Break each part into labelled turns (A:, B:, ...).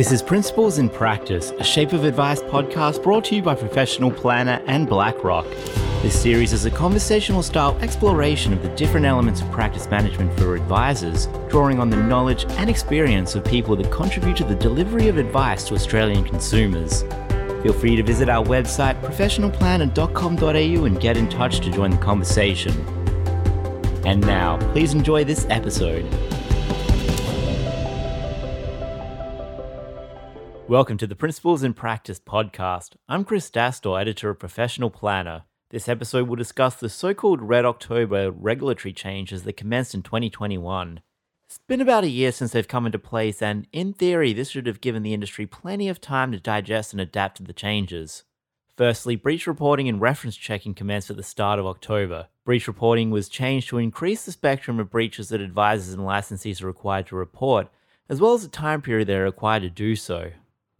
A: This is Principles in Practice, a Shape of Advice podcast brought to you by Professional Planner and BlackRock. This series is a conversational style exploration of the different elements of practice management for advisors, drawing on the knowledge and experience of people that contribute to the delivery of advice to Australian consumers. Feel free to visit our website, professionalplanner.com.au, and get in touch to join the conversation. And now, please enjoy this episode. Welcome to the Principles in Practice podcast. I'm Chris Dastoor, editor of Professional Planner. This episode will discuss the so called Red October regulatory changes that commenced in 2021. It's been about a year since they've come into place, and in theory, this should have given the industry plenty of time to digest and adapt to the changes. Firstly, breach reporting and reference checking commenced at the start of October. Breach reporting was changed to increase the spectrum of breaches that advisors and licensees are required to report, as well as the time period they are required to do so.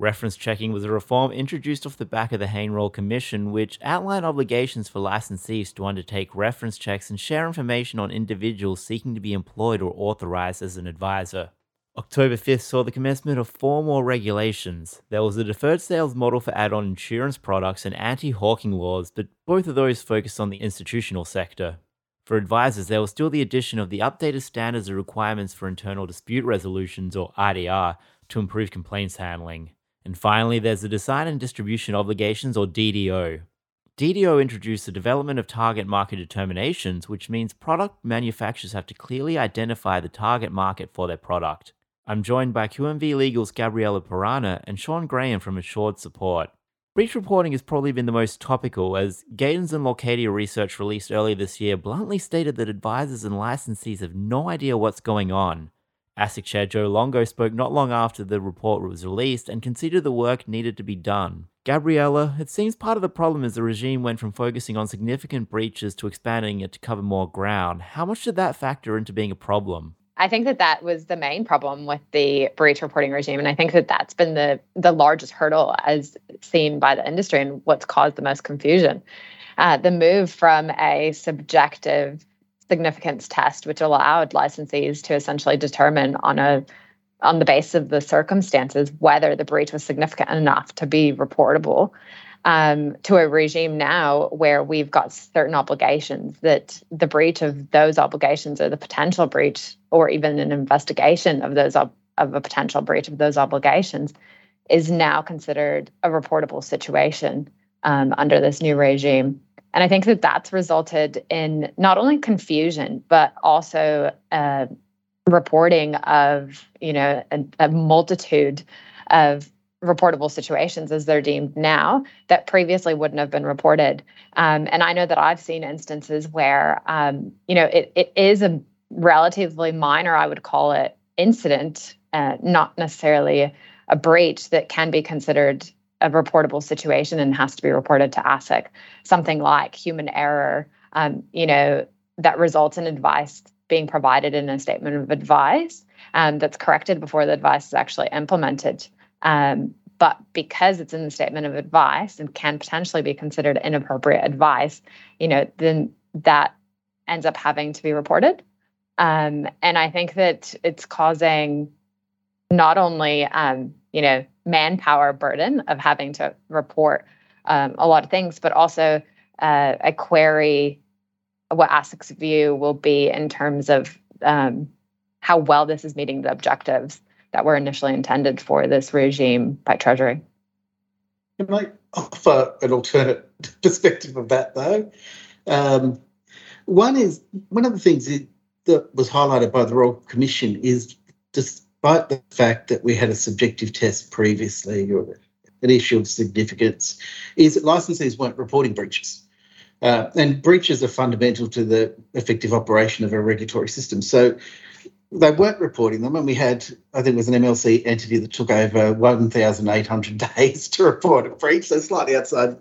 A: Reference checking was a reform introduced off the back of the Hayne Royal Commission, which outlined obligations for licensees to undertake reference checks and share information on individuals seeking to be employed or authorized as an advisor. October 5th saw the commencement of four more regulations. There was a deferred sales model for add on insurance products and anti hawking laws, but both of those focused on the institutional sector. For advisors, there was still the addition of the updated standards and requirements for internal dispute resolutions, or IDR, to improve complaints handling. And finally, there's the design and distribution obligations, or DDO. DDO introduced the development of target market determinations, which means product manufacturers have to clearly identify the target market for their product. I'm joined by QMV Legal's Gabriella Pirana and Sean Graham from Assured Support. Breach reporting has probably been the most topical, as Gadens and Leucadia research released earlier this year bluntly stated that advisors and licensees have no idea what's going on. ASIC Chair Joe Longo spoke not long after the report was released and considered the work needed to be done. Gabriella, it seems part of the problem is the regime went from focusing on significant breaches to expanding it to cover more ground. How much did that factor into being a problem?
B: I think that that was the main problem with the breach reporting regime, and I think that that's been the the largest hurdle as seen by the industry and what's caused the most confusion. Uh, the move from a subjective significance test, which allowed licensees to essentially determine on a on the basis of the circumstances whether the breach was significant enough to be reportable um, to a regime now where we've got certain obligations that the breach of those obligations or the potential breach or even an investigation of those of a potential breach of those obligations is now considered a reportable situation um, under this new regime and I think that that's resulted in not only confusion, but also uh, reporting of, you know, a, a multitude of reportable situations as they're deemed now that previously wouldn't have been reported. Um, and I know that I've seen instances where, um, you know, it, it is a relatively minor, I would call it, incident, uh, not necessarily a breach that can be considered a reportable situation and has to be reported to ASIC. Something like human error, um, you know, that results in advice being provided in a statement of advice um, that's corrected before the advice is actually implemented. Um, but because it's in the statement of advice and can potentially be considered inappropriate advice, you know, then that ends up having to be reported. Um, and I think that it's causing not only, um, you know, manpower burden of having to report um, a lot of things, but also uh, a query what ASIC's view will be in terms of um, how well this is meeting the objectives that were initially intended for this regime by Treasury.
C: Can I offer an alternate perspective of that, though? Um, one is one of the things that was highlighted by the Royal Commission is just despite the fact that we had a subjective test previously or an issue of significance, is that licensees weren't reporting breaches. Uh, and breaches are fundamental to the effective operation of a regulatory system. So they weren't reporting them, and we had, I think it was an MLC entity that took over 1,800 days to report a breach, so slightly outside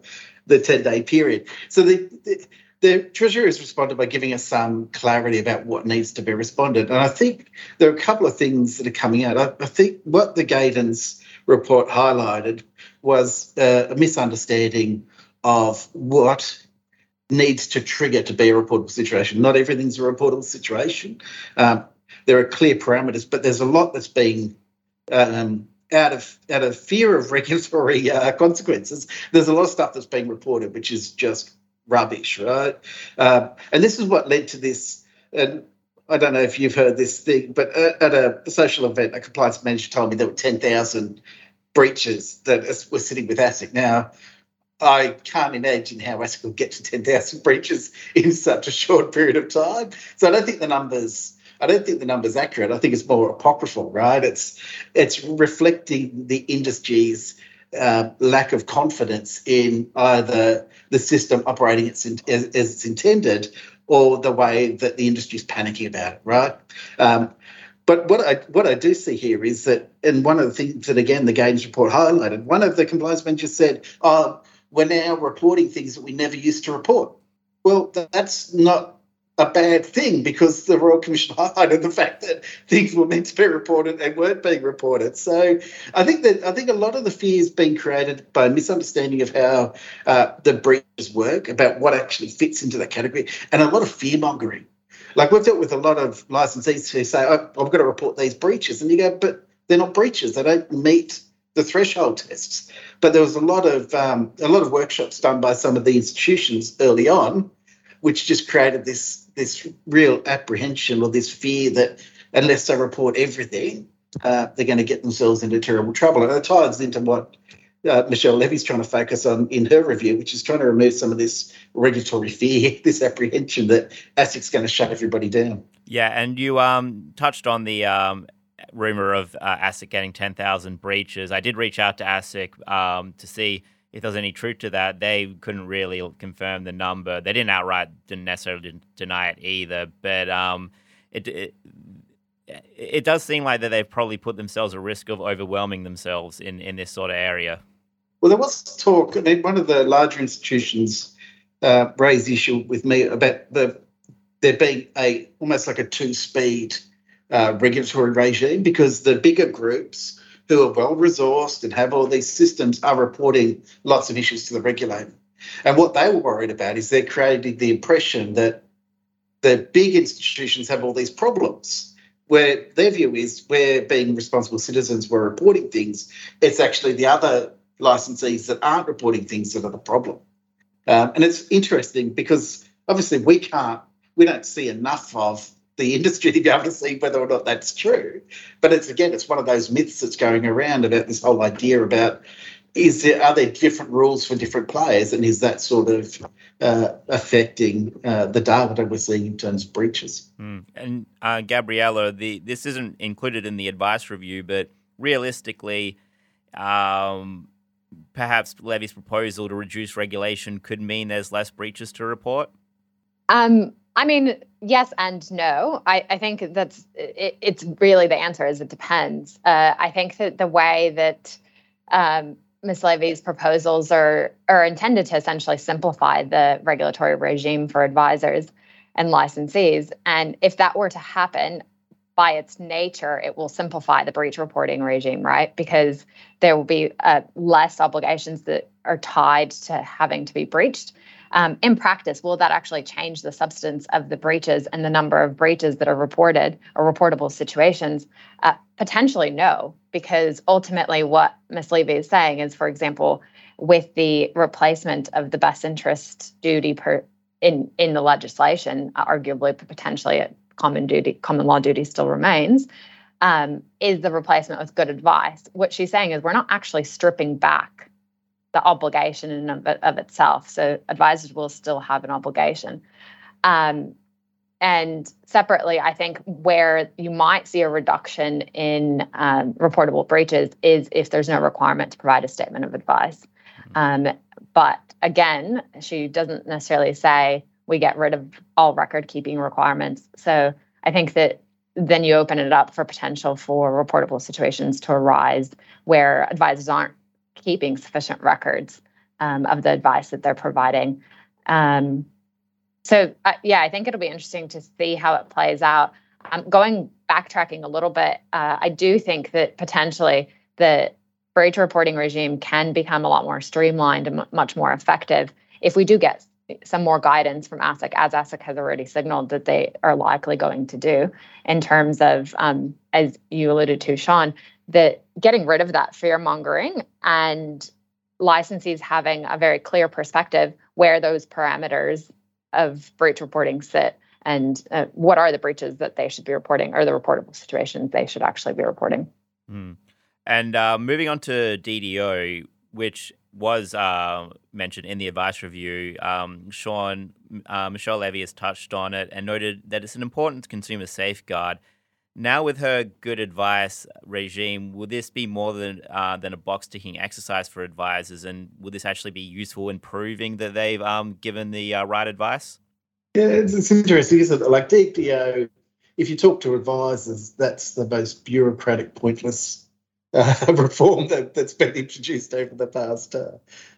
C: the 10 day period. So the, the the Treasury has responded by giving us some clarity about what needs to be responded. And I think there are a couple of things that are coming out. I, I think what the Gadens report highlighted was uh, a misunderstanding of what needs to trigger to be a reportable situation. Not everything's a reportable situation. Um, there are clear parameters, but there's a lot that's being um, out of out of fear of regulatory uh, consequences, there's a lot of stuff that's being reported which is just rubbish, right? Um, and this is what led to this. And I don't know if you've heard this thing, but at a social event, a compliance manager told me there were ten thousand breaches that were sitting with ASIC. Now, I can't imagine how ASIC will get to 10,000 breaches in such a short period of time. So I don't think the numbers. I don't think the number's accurate. I think it's more apocryphal, right? It's it's reflecting the industry's uh, lack of confidence in either the system operating as, as, it's intended or the way that the industry is panicking about it, right? Um, but what I what I do see here is that, and one of the things that again the Gadens report highlighted, one of the compliance managers said, "Oh, we're now reporting things that we never used to report." Well, that's not a bad thing because the Royal Commission highlighted the fact that things were meant to be reported and weren't being reported. So I think that I think a lot of the fear is being created by a misunderstanding of how uh, the breaches work, about what actually fits into that category, and a lot of fear mongering. Like we've dealt with a lot of licensees who say, oh, "I've got to report these breaches," and you go, "But they're not breaches. They don't meet." the threshold tests, but there was a lot of um, a lot of workshops done by some of the institutions early on, which just created this this real apprehension or this fear that unless they report everything, uh, they're going to get themselves into terrible trouble. And it ties into what uh, Michelle Levy's trying to focus on in her review, which is trying to remove some of this regulatory fear, this apprehension that ASIC's going to shut everybody down.
A: Yeah, and you um, touched on the um, rumor of uh, ASIC getting 10,000 breaches. I did reach out to ASIC um, to see if there's any truth to that, they couldn't really confirm the number. They didn't outright didn't necessarily deny it either, but um, it, it it does seem like that they've probably put themselves at risk of overwhelming themselves in in this sort of area.
C: Well, there was talk. I mean, one of the larger institutions uh, raised the issue with me about the there being a almost like a two speed uh, regulatory regime because the bigger groups who are well resourced and have all these systems are reporting lots of issues to the regulator. And what they were worried about is they're creating the impression that the big institutions have all these problems. Where their view is we're being responsible citizens, we're reporting things. It's actually the other licensees that aren't reporting things that are the problem. Um, and it's interesting because obviously we can't, we don't see enough of the industry to be able to see whether or not that's true. But it's again, it's one of those myths that's going around about this whole idea about is there are there different rules for different players, and is that sort of uh, affecting uh, the data that we're seeing in terms of breaches?
A: Mm. And uh, Gabriella, the this isn't included in the advice review, but realistically. Um, perhaps Levy's proposal to reduce regulation could mean there's less breaches to report?
B: Um, I mean, yes and no. I, I think that's it, it's really the answer is it depends. Uh, I think that the way that um, Ms. Levy's proposals are are intended to essentially simplify the regulatory regime for advisors and licensees, and if that were to happen, by its nature, it will simplify the breach reporting regime, right? Because there will be uh, less obligations that are tied to having to be breached um, in practice, will that actually change the substance of the breaches and the number of breaches that are reported or reportable situations? Uh, potentially no, because ultimately what Ms. Levy is saying is, for example, with the replacement of the best interest duty per in in the legislation, arguably potentially common duty, common law duty still remains. Um, is the replacement with good advice? What she's saying is we're not actually stripping back the obligation in of, of itself. So advisors will still have an obligation. Um, and separately, I think where you might see a reduction in um, reportable breaches is if there's no requirement to provide a statement of advice. Um, but again, she doesn't necessarily say we get rid of all record keeping requirements. So I think that then you open it up for potential for reportable situations to arise where advisors aren't keeping sufficient records um, of the advice that they're providing. Um, so, uh, yeah, I think it'll be interesting to see how it plays out. Um, going backtracking a little bit, uh, I do think that potentially the breach reporting regime can become a lot more streamlined and m- much more effective if we do get some more guidance from ASIC, as ASIC has already signaled that they are likely going to do, in terms of, um, as you alluded to, Sean, that getting rid of that fear mongering and licensees having a very clear perspective where those parameters of breach reporting sit and uh, what are the breaches that they should be reporting or the reportable situations they should actually be reporting.
A: Mm. And uh, moving on to DDO, which was uh, mentioned in the advice review, um, Sean, uh, Michelle Levy has touched on it and noted that it's an important consumer safeguard. Now, with her good advice regime, will this be more than uh, than a box ticking exercise for advisors, and will this actually be useful in proving that they've um, given the uh, right advice?
C: Yeah, it's, it's interesting, isn't it? Like DDO, if you talk to advisors, that's the most bureaucratic, pointless uh, reform that, has been introduced over the past uh,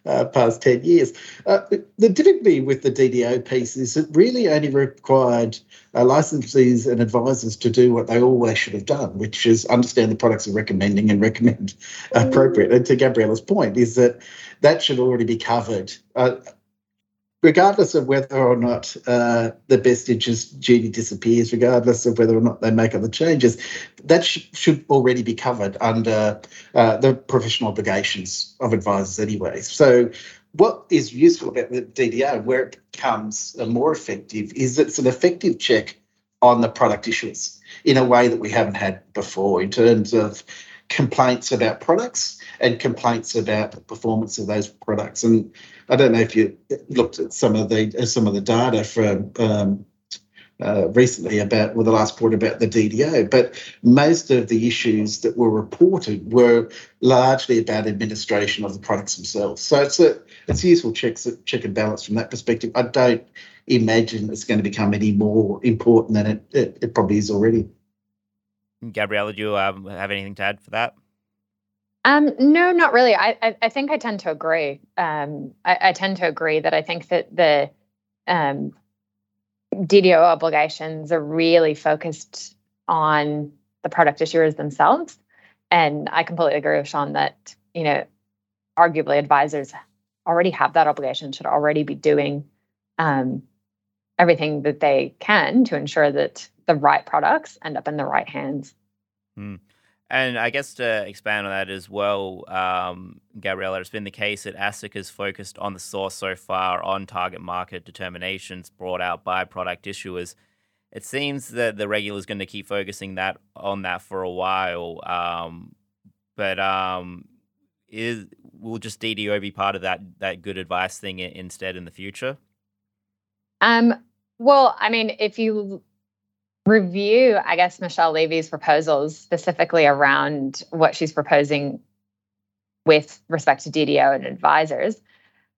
C: uh, past 10 years. Uh, the difficulty with the DDO piece is it really only required uh, licensees and advisors to do what they always should have done, which is understand the products they're recommending and recommend appropriate. And to Gabriella's point, is that that should already be covered. Regardless of whether or not uh, the best interest duty disappears, regardless of whether or not they make other changes, that sh- should already be covered under uh, the professional obligations of advisors anyway. So what is useful about the DDO, where it becomes more effective, is it's an effective check on the product issues in a way that we haven't had before in terms of complaints about products and complaints about the performance of those products. And I don't know if you looked at some of the uh, some of the data from um, uh, recently about well the last report about the DDO, but most of the issues that were reported were largely about administration of the products themselves. So it's a it's a useful check check and balance from that perspective. I don't imagine it's going to become any more important than it it, it probably is already.
A: Gabriella, do you um, have anything to add for that?
B: Um, no, not really. I, I, I think I tend to agree. Um, I, I, tend to agree that I think that the um, DDO obligations are really focused on the product issuers themselves, and I completely agree with Sean that you know, arguably advisors already have that obligation, should already be doing um, everything that they can to ensure that the right products end up in the right hands.
A: Hmm. And I guess to expand on that as well, um, Gabriella, it's been the case that ASIC has focused on the source so far on target market determinations brought out by product issuers. It seems that the regulator is going to keep focusing that on that for a while. Um, but um, is will just DDO be part of that that good advice thing instead in the future?
B: Um. Well, I mean, if you review, I guess, Michelle Levy's proposals specifically around what she's proposing with respect to DDO and advisors.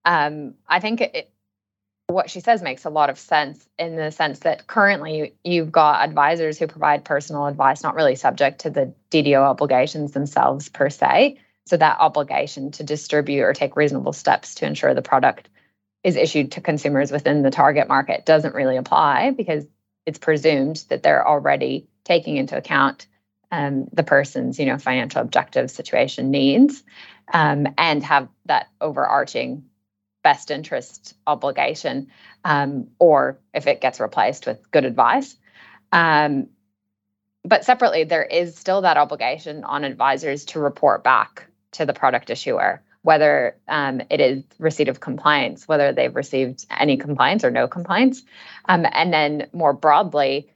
B: Um, I think it, what she says makes a lot of sense in the sense that currently you've got advisors who provide personal advice, not really subject to the DDO obligations themselves per se. So that obligation to distribute or take reasonable steps to ensure the product is issued to consumers within the target market doesn't really apply because it's presumed that they're already taking into account um, the person's you know financial objective situation needs um, and have that overarching best interest obligation um, or if it gets replaced with good advice. Um, but separately there is still that obligation on advisors to report back to the product issuer whether um, it is receipt of compliance, whether they've received any compliance or no compliance. Um, and then more broadly,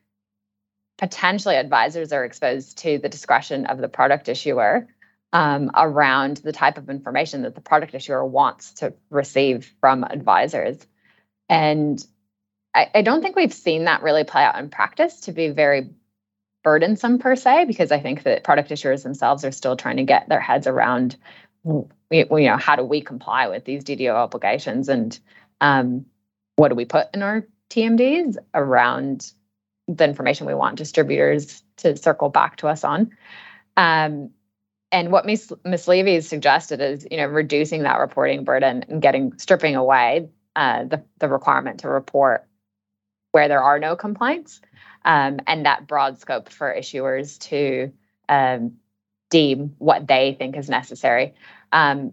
B: potentially advisors are exposed to the discretion of the product issuer um, around the type of information that the product issuer wants to receive from advisors. And I, I don't think we've seen that really play out in practice to be very burdensome per se, because I think that product issuers themselves are still trying to get their heads around you know, how do we comply with these DDO obligations and um, what do we put in our TMDs around the information we want distributors to circle back to us on. Um, and what Ms. Miss Levy has suggested is, you know, reducing that reporting burden and getting stripping away uh, the the requirement to report where there are no complaints, um, and that broad scope for issuers to um, deem what they think is necessary. Um,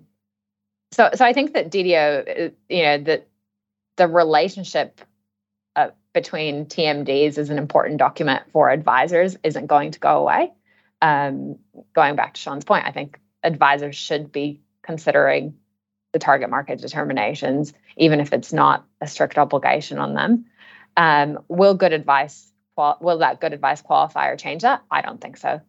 B: so, so I think that DDO, uh, you know, the the relationship uh, between TMDs is an important document for advisors isn't going to go away. um, going back to Sean's point, I think advisors should be considering the target market determinations, even if it's not a strict obligation on them. Um, will good advice will that good advice qualifier change that? I don't think so.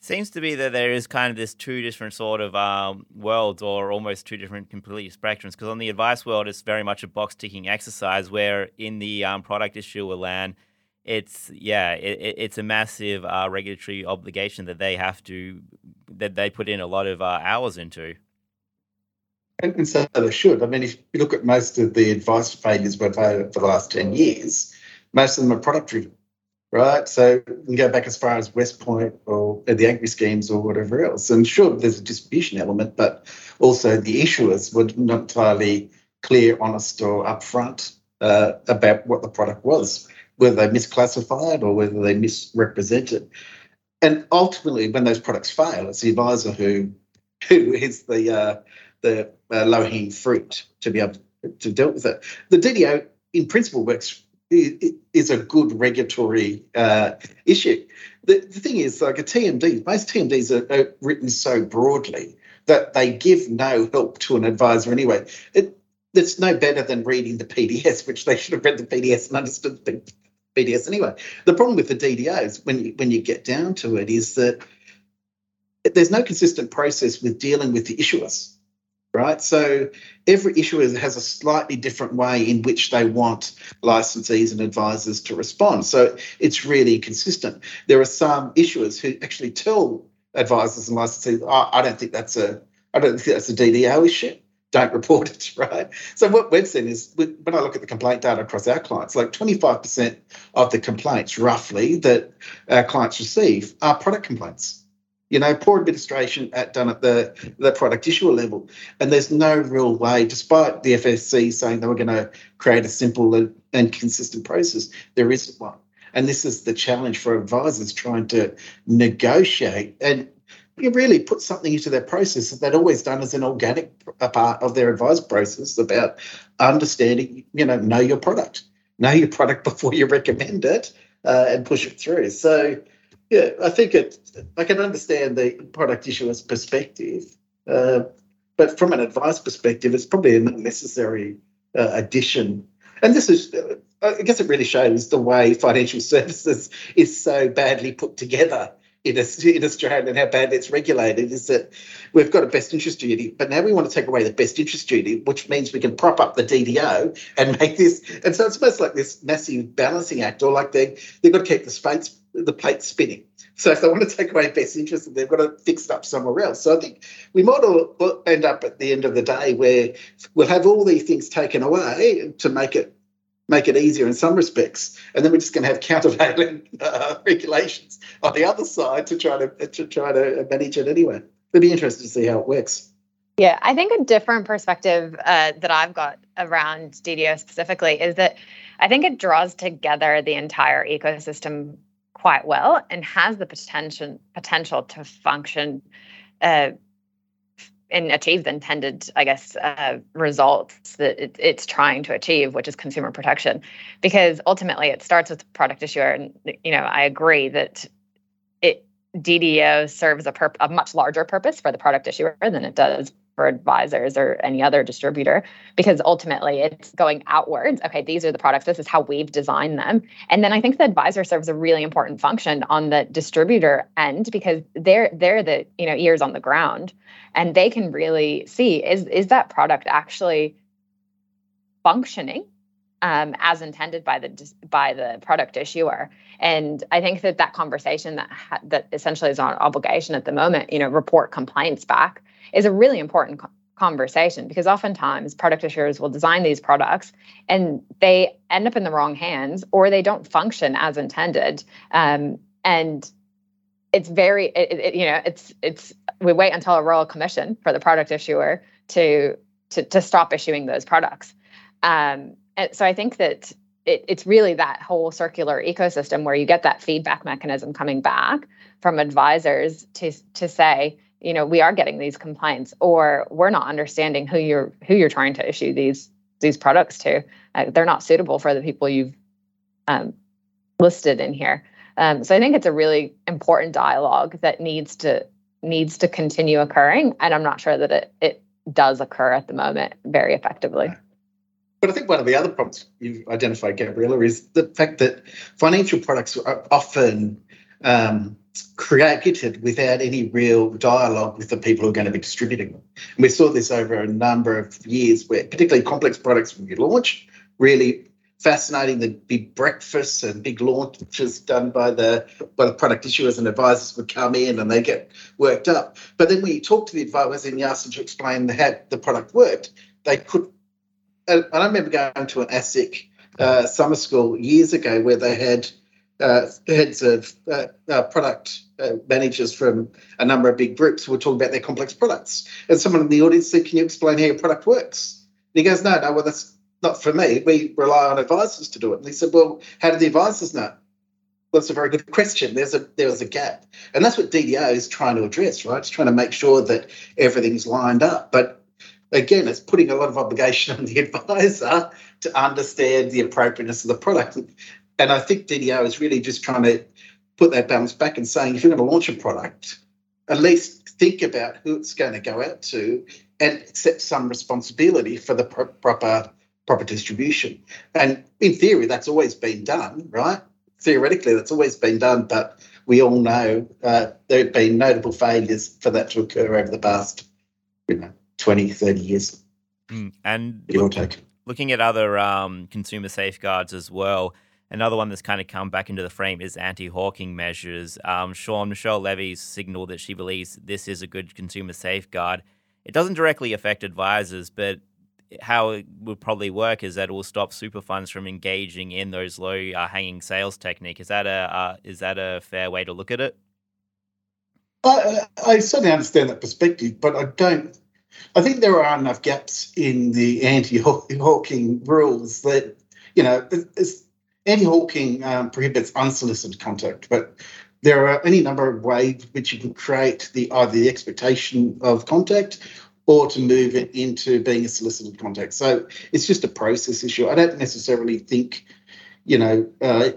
A: Seems to be that there is kind of this two different sort of um, worlds, or almost two different complete spectrums. Because on the advice world, it's very much a box ticking exercise, where in the um, product issuer land, it's yeah, it, it's a massive uh, regulatory obligation that they have to that they put in a lot of uh, hours into.
C: And, and, so they should. I mean, if you look at most of the advice failures we've had for the last ten years, most of them are product driven right? So you can go back as far as Westpoint or the agri schemes or whatever else. And sure, there's a distribution element, but also the issuers were not entirely clear, honest, or upfront uh, about what the product was, whether they misclassified or whether they misrepresented. And ultimately, when those products fail, it's the advisor who who is the uh, the uh, low hanging fruit to be able to deal with it. The DDO, in principle, works is a good regulatory uh, issue. The, the thing is, like a TMD, most TMDs are, are, written so broadly that they give no help to an advisor anyway. It, it's no better than reading the PDS, which they should have read the PDS and understood the PDS anyway. The problem with the DDOs, when you, when you get down to it, is that there's no consistent process with dealing with the issuers right? So every issuer has a slightly different way in which they want licensees and advisors to respond. So it's really consistent. There are some issuers who actually tell advisors and licensees, oh, I don't think that's a I don't think that's a DDO issue. Don't report it, right? So what we've seen is when I look at the complaint data across our clients, like 25% of the complaints, roughly, that our clients receive are product complaints you know, poor administration at, done at the, the product issuer level. And there's no real way, despite the FSC saying they were going to create a simple and, and consistent process, there isn't one. And this is the challenge for advisors trying to negotiate and you really put something into their process that they'd always done as an organic part of their advice process about understanding, you know, know your product, know your product before you recommend it uh, and push it through. So, yeah, I think it. I can understand the product issuer's perspective, uh, but from an advice perspective, it's probably a necessary uh, addition. And this is, uh, I guess, it really shows the way financial services is so badly put together in, in Australia and how badly it's regulated. Is that we've got a best interest duty, but now we want to take away the best interest duty, which means we can prop up the DDO and make this. And so it's almost like this massive balancing act, or like they they've got to keep the space the plate spinning. So if they want to take away best interest, they've got to fix it up somewhere else. So I think we might all end up at the end of the day where we'll have all these things taken away to make it make it easier in some respects, and then we're just going to have countervailing uh, regulations on the other side to try to to try to manage it anyway. It'd be interesting to see how it works.
B: Yeah, I think a different perspective uh, that I've got around DDO specifically is that I think it draws together the entire ecosystem quite well and has the potential potential to function uh, and achieve the intended, I guess, uh, results that it, it's trying to achieve, which is consumer protection. Because ultimately, it starts with the product issuer, and you know, I agree that it DDO serves a, perp- a much larger purpose for the product issuer than it does for advisors or any other distributor because ultimately it's going outwards okay these are the products this is how we've designed them and then i think the advisor serves a really important function on the distributor end because they're they're the you know ears on the ground and they can really see is is that product actually functioning um, as intended by the by the product issuer. And I think that that conversation that ha- that essentially is on obligation at the moment, you know, report complaints back is a really important co- conversation because oftentimes product issuers will design these products and they end up in the wrong hands or they don't function as intended. Um, and it's very, it, it, you know, it's it's we wait until a royal commission for the product issuer to to to stop issuing those products. Um, and so I think that it, it's really that whole circular ecosystem where you get that feedback mechanism coming back from advisors to to say, you know we are getting these complaints or we're not understanding who you're who you're trying to issue these these products to. Uh, they're not suitable for the people you've um, listed in here. Um, so I think it's a really important dialogue that needs to needs to continue occurring, and I'm not sure that it it does occur at the moment very effectively.
C: But I think one of the other problems you've identified, Gabriella, is the fact that financial products are often um, created without any real dialogue with the people who are going to be distributing them. And we saw this over a number of years where particularly complex products when you launch, really fascinating the big breakfasts and big launches done by the by the product issuers and advisors would come in and they get worked up. But then when you talk to the advisor and you ask them to explain how the product worked, they could. I remember going to an ASIC uh, summer school years ago where they had uh, heads of uh, uh, product uh, managers from a number of big groups who were talking about their complex products. And someone in the audience said, Can you explain how your product works? And he goes, No, no, well, that's not for me. We rely on advisors to do it. And he said, Well, how do the advisors know? Well, that's a very good question. There's a there was a gap, and that's what DDO is trying to address, right? It's trying to make sure that everything's lined up. But again, it's putting a lot of obligation on the advisor to understand the appropriateness of the product. And I think DDO is really just trying to put that balance back and saying if you're going to launch a product, at least think about who it's going to go out to and accept some responsibility for the pro- proper proper distribution. And in theory, that's always been done, right? Theoretically, that's always been done, but we all know uh, there have been notable failures for that to occur over the past, you know, 20, 30 years.
A: Mm, and look, looking at other um, consumer safeguards as well, Another one that's kind of come back into the frame is anti-hawking measures. Um, Sean Michelle Levy's signaled that she believes this is a good consumer safeguard. It doesn't directly affect advisors, but how it would probably work is that it will stop super funds from engaging in those low uh, hanging sales technique. Is that a uh, is that a fair way to look at it?
C: I, I certainly understand that perspective, but I don't. I think there are enough gaps in the anti-hawking rules that you know anti-hawking um, prohibits unsolicited contact, but there are any number of ways which you can create the either the expectation of contact or to move it into being a solicited contact. So it's just a process issue. I don't necessarily think, you know, uh,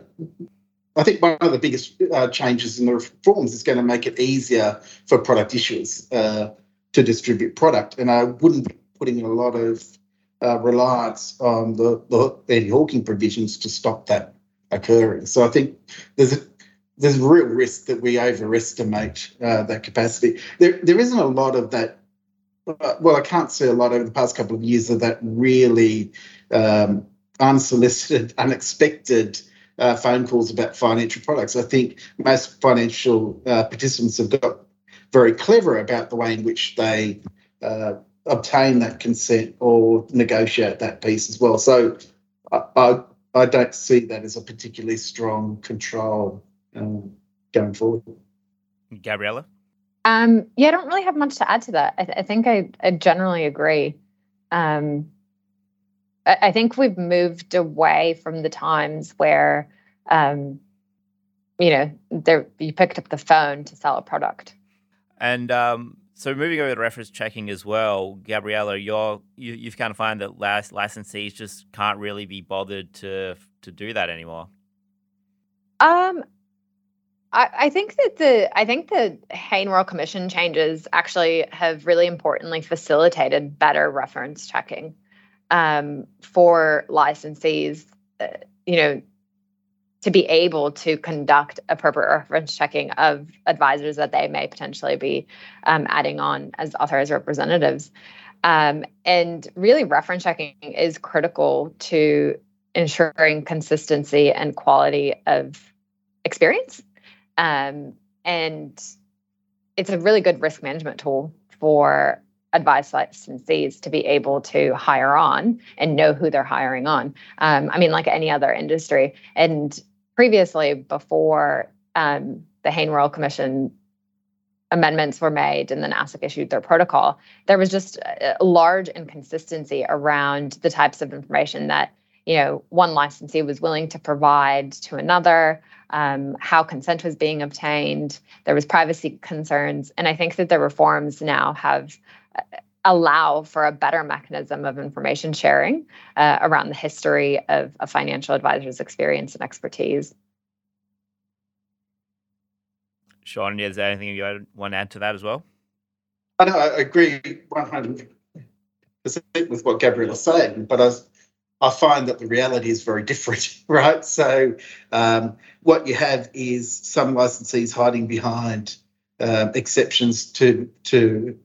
C: I think one of the biggest uh, changes in the reforms is going to make it easier for product issuers uh, to distribute product. And I wouldn't be putting a lot of uh, reliance on the, the anti-hawking provisions to stop that occurring. So I think there's a there's real risk that we overestimate uh, that capacity. There there isn't a lot of that. Uh, well, I can't say a lot over the past couple of years of that really um, unsolicited, unexpected uh, phone calls about financial products. I think most financial uh, participants have got very clever about the way in which they uh, obtain that consent or negotiate that piece as well. So I, I, I don't see that as a particularly strong control um, going forward.
A: Gabriella?
B: Um, yeah, I don't really have much to add to that. I, th- I think I, I, generally agree. Um, I, I, think we've moved away from the times where, um, you know, there you picked up the phone to sell a product.
A: And um, so moving over to reference checking as well, Gabriella, you're you, you've kind of find that licensees just can't really be bothered to to do that anymore.
B: Um, I, I think that the I think the Hayne Royal Commission changes actually have really importantly facilitated better reference checking um, for licensees. Uh, you know, to be able to conduct appropriate reference checking of advisors that they may potentially be um, adding on as authorized representatives. Um, and really, reference checking is critical to ensuring consistency and quality of experience. Um, and it's a really good risk management tool for advice licensees to be able to hire on and know who they're hiring on. Um, I mean, like any other industry. And previously, before um, the Hayne Royal Commission amendments were made and then ASIC issued their protocol, there was just a large inconsistency around the types of information that you know one licensee was willing to provide to another, um, how consent was being obtained. There was privacy concerns, and I think that the reforms now have uh, allow for a better mechanism of information sharing uh, around the history of a financial advisor's experience and expertise.
A: Sean, is there anything you want to add to that as well?
C: I know I agree 100% with what Gabrielle is saying, but I, I find that the reality is very different, right? So, um, what you have is some licensees hiding behind uh, exceptions to to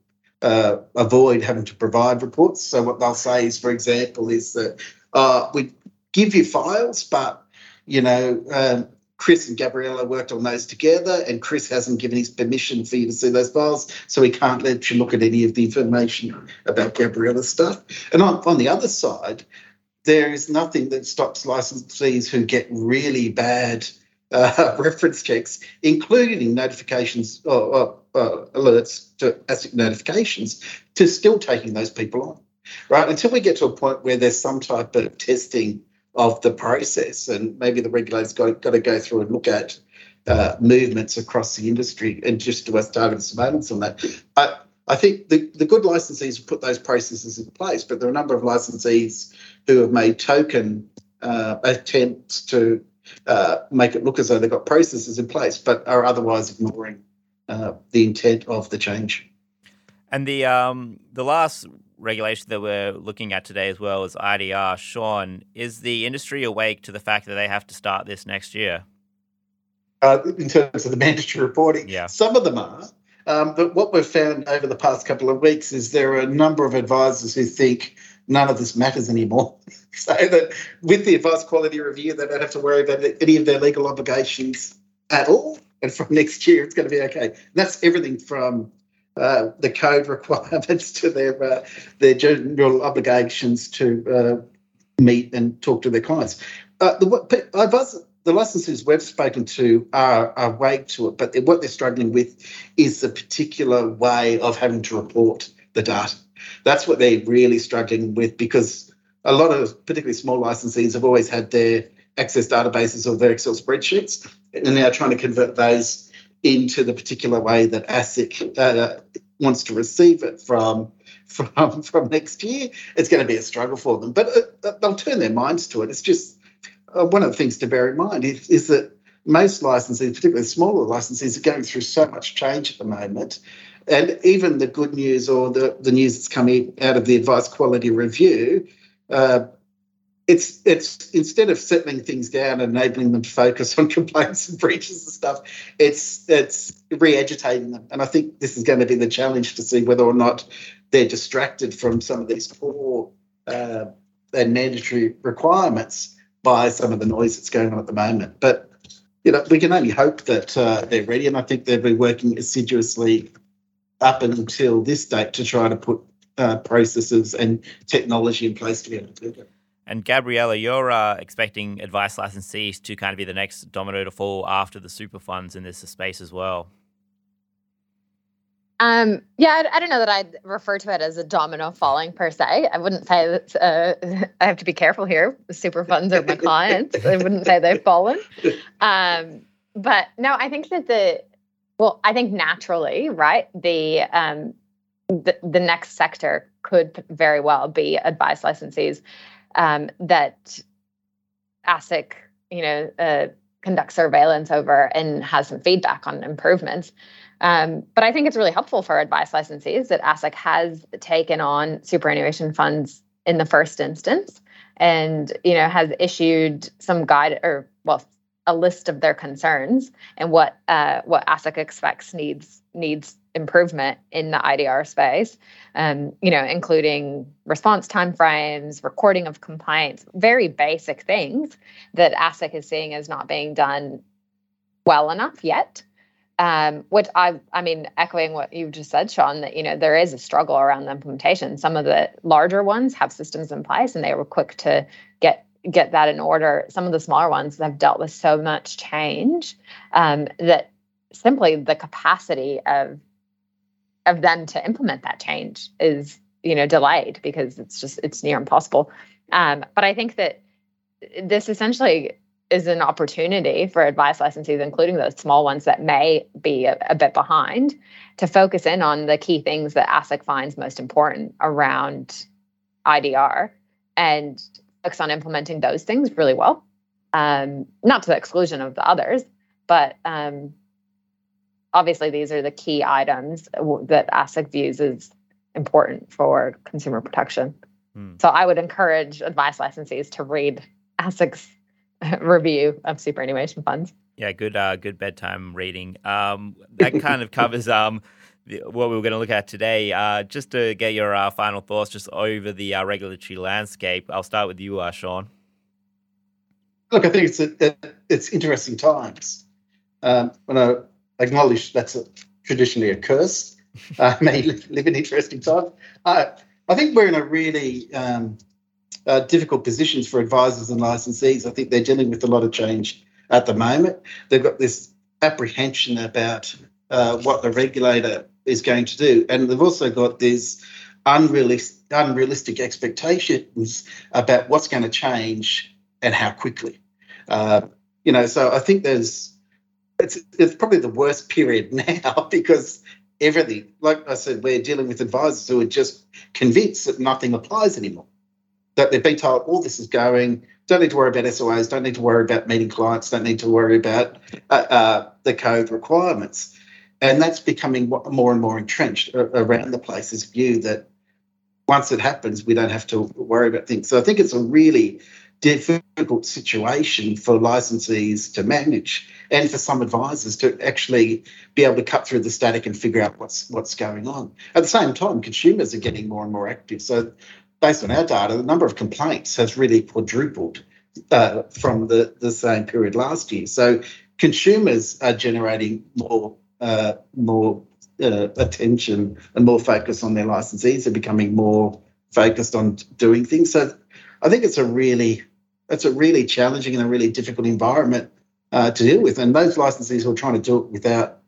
C: uh, avoid having to provide reports. So, what they'll say is, for example, is that uh, we give you files, but you know, um, Chris and Gabriella worked on those together, and Chris hasn't given his permission for you to see those files, so he can't let you look at any of the information about Gabriella's stuff. And on, on the other side, there is nothing that stops licensees who get really bad uh, reference checks, including notifications or, or uh, alerts to ASIC notifications, to still taking those people on. Right until we get to a point where there's some type of testing of the process. And maybe the regulators got, got to go through and look at uh, movements across the industry and just do a targeted surveillance on that. I, I think the, the good licensees put those processes in place, but there are a number of licensees who have made token uh, attempts to uh, make it look as though they've got processes in place, but are otherwise ignoring uh, the intent of the change.
A: And the um, the last regulation that we're looking at today as well is IDR. Sean, is the industry awake to the fact that they have to start this next year?
C: Uh, in terms of the mandatory reporting,
A: yeah.
C: some of them are. Um, but what we've found over the past couple of weeks is there are a number of advisors who think none of this matters anymore. so that with the advice quality review, they don't have to worry about any of their legal obligations at all. And from next year, it's going to be okay. And that's everything from uh, the code requirements to their uh, their general obligations to uh, meet and talk to their clients. Uh, the, I've the licenses we've spoken to are, are awake to it, but what they're struggling with is the particular way of having to report the data. That's what they're really struggling with because a lot of particularly small licensees have always had their access databases or their Excel spreadsheets, and now trying to convert those into the particular way that ASIC uh, wants to receive it from from from next year, it's going to be a struggle for them. But uh, they'll turn their minds to it. It's just uh, one of the things to bear in mind is, is that most licensees, particularly smaller licensees, are going through so much change at the moment. And even the good news or the, the news that's coming out of the advice quality review, uh, it's it's instead of settling things down and enabling them to focus on complaints and breaches and stuff, it's it's re-agitating them. And I think this is going to be the challenge to see whether or not they're distracted from some of these core uh, and mandatory requirements by some of the noise that's going on at the moment. But you know, we can only hope that uh, they're ready, and I think they've been working assiduously up until this date to try to put uh, processes and technology in place to be able to do that.
A: And Gabriella, you're uh, expecting advice licensees to kind of be the next domino to fall after the super funds in this space as well.
B: Um, yeah, I, I, don't know that I'd refer to it as a domino falling per se. I wouldn't say that. Uh, I have to be careful here. The super funds are my clients. I wouldn't say they've fallen. Um, but no, I think that the well, I think naturally, right? The um, the, the next sector could very well be advice licensees um, that ASIC, you know, uh, conducts surveillance over and has some feedback on improvements. Um, but I think it's really helpful for advice licensees that ASIC has taken on superannuation funds in the first instance and you know has issued some guide or well a list of their concerns and what uh, what ASIC expects needs needs improvement in the IDR space, um, you know, including response timeframes, recording of complaints, very basic things that ASIC is seeing as not being done well enough yet. Um, which I, I mean, echoing what you just said, Sean, that you know there is a struggle around the implementation. Some of the larger ones have systems in place, and they were quick to get get that in order. Some of the smaller ones have dealt with so much change um, that simply the capacity of of them to implement that change is you know delayed because it's just it's near impossible um, but i think that this essentially is an opportunity for advice licensees including those small ones that may be a, a bit behind to focus in on the key things that asic finds most important around idr and on implementing those things really well um, not to the exclusion of the others but um, obviously these are the key items that ASIC views as important for consumer protection. Hmm. So I would encourage advice licensees to read ASIC's review of superannuation funds.
A: Yeah, good, uh, good bedtime reading. Um, that kind of covers um, what we were going to look at today. Uh, just to get your uh, final thoughts, just over the uh, regulatory landscape. I'll start with you, uh, Sean.
C: Look, I think it's a, it's interesting times. Um, when I acknowledge that's a, traditionally a curse, I may live in interesting times. I think we're in a really um, uh, difficult positions for advisors and licensees. I think they're dealing with a lot of change at the moment. They've got this apprehension about uh, what the regulator is going to do, and they've also got these unrealistic, unrealistic expectations about what's going to change and how quickly. Uh, you know, so I think there's it's it's probably the worst period now because everything, like I said, we're dealing with advisors who are just convinced that nothing applies anymore. That they've been told all this is going, don't need to worry about SOAs, don't need to worry about meeting clients, don't need to worry about uh, uh, the code requirements. And that's becoming more and more entrenched around the place, view that once it happens, we don't have to worry about things. So I think it's a really difficult situation for licensees to manage and for some advisors to actually be able to cut through the static and figure out what's what's going on. At the same time, consumers are getting more and more active. So based on our data, the number of complaints has really quadrupled uh, from the, the same period last year. So consumers are generating more uh, more uh, attention and more focus on their licensees. are becoming more focused on doing things. So I think it's a really it's a really challenging and a really difficult environment uh, to deal with. And those licensees who are trying to do it without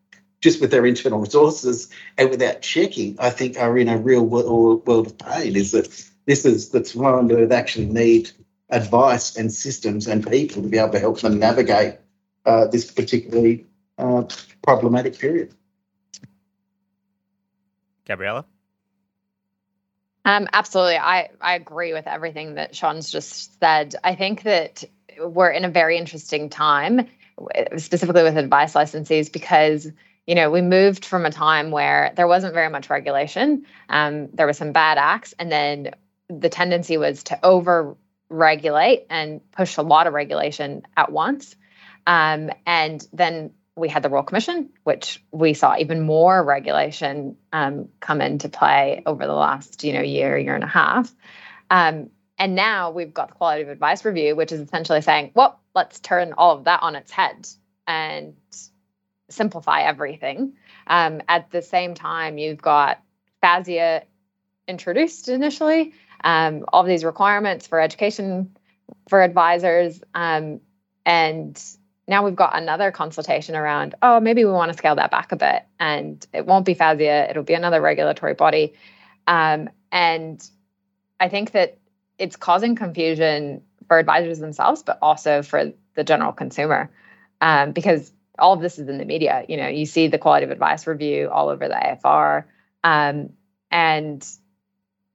C: just with their internal resources and without checking, I think are in a real world, world of pain. Is that this is one where they actually need advice and systems and people to be able to help them navigate uh, this particularly uh, problematic period.
A: Gabriella?
B: Um, absolutely. I, I agree with everything that Sean's just said. I think that we're in a very interesting time, specifically with advice licensees, because you know we moved from a time where there wasn't very much regulation. Um, there was some bad acts, and then the tendency was to over regulate and push a lot of regulation at once. Um, and then we had the Royal Commission, which we saw even more regulation um, come into play over the last you know year, year and a half. Um, and now we've got the Quality of Advice Review, which is essentially saying, well, let's turn all of that on its head and simplify everything. Um, at the same time, you've got FASEA introduced initially, um, all of these requirements for education for advisors, um, and now we've got another consultation around, oh, maybe we want to scale that back a bit. And it won't be FASEA, it'll be another regulatory body. Um, and I think that it's causing confusion for advisors themselves, but also for the general consumer. Um, because all of this is in the media. You know, you see the quality of advice review all over the AFR. Um, and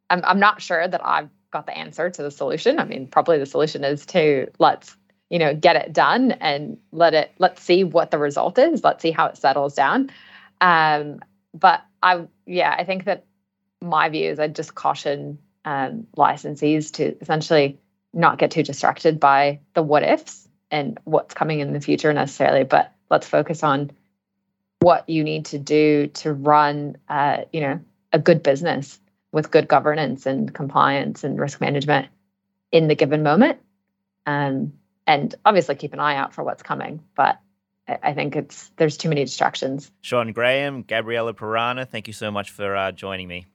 B: I'm, I'm not sure that I've got the answer to the solution. I mean, probably the solution is to let's you know get it done and let it let's see what the result is. Let's see how it settles down. Um, but i yeah i think that my view is i'd just caution um, licensees to essentially not get too distracted by the what ifs and what's coming in the future necessarily but let's focus on what you need to do to run uh, you know a good business with good governance and compliance and risk management in the given moment. Um, and obviously keep an eye out for what's coming. But I think it's there's too many distractions.
A: Sean Graham, Gabriella Pirana, thank you so much for uh, joining me.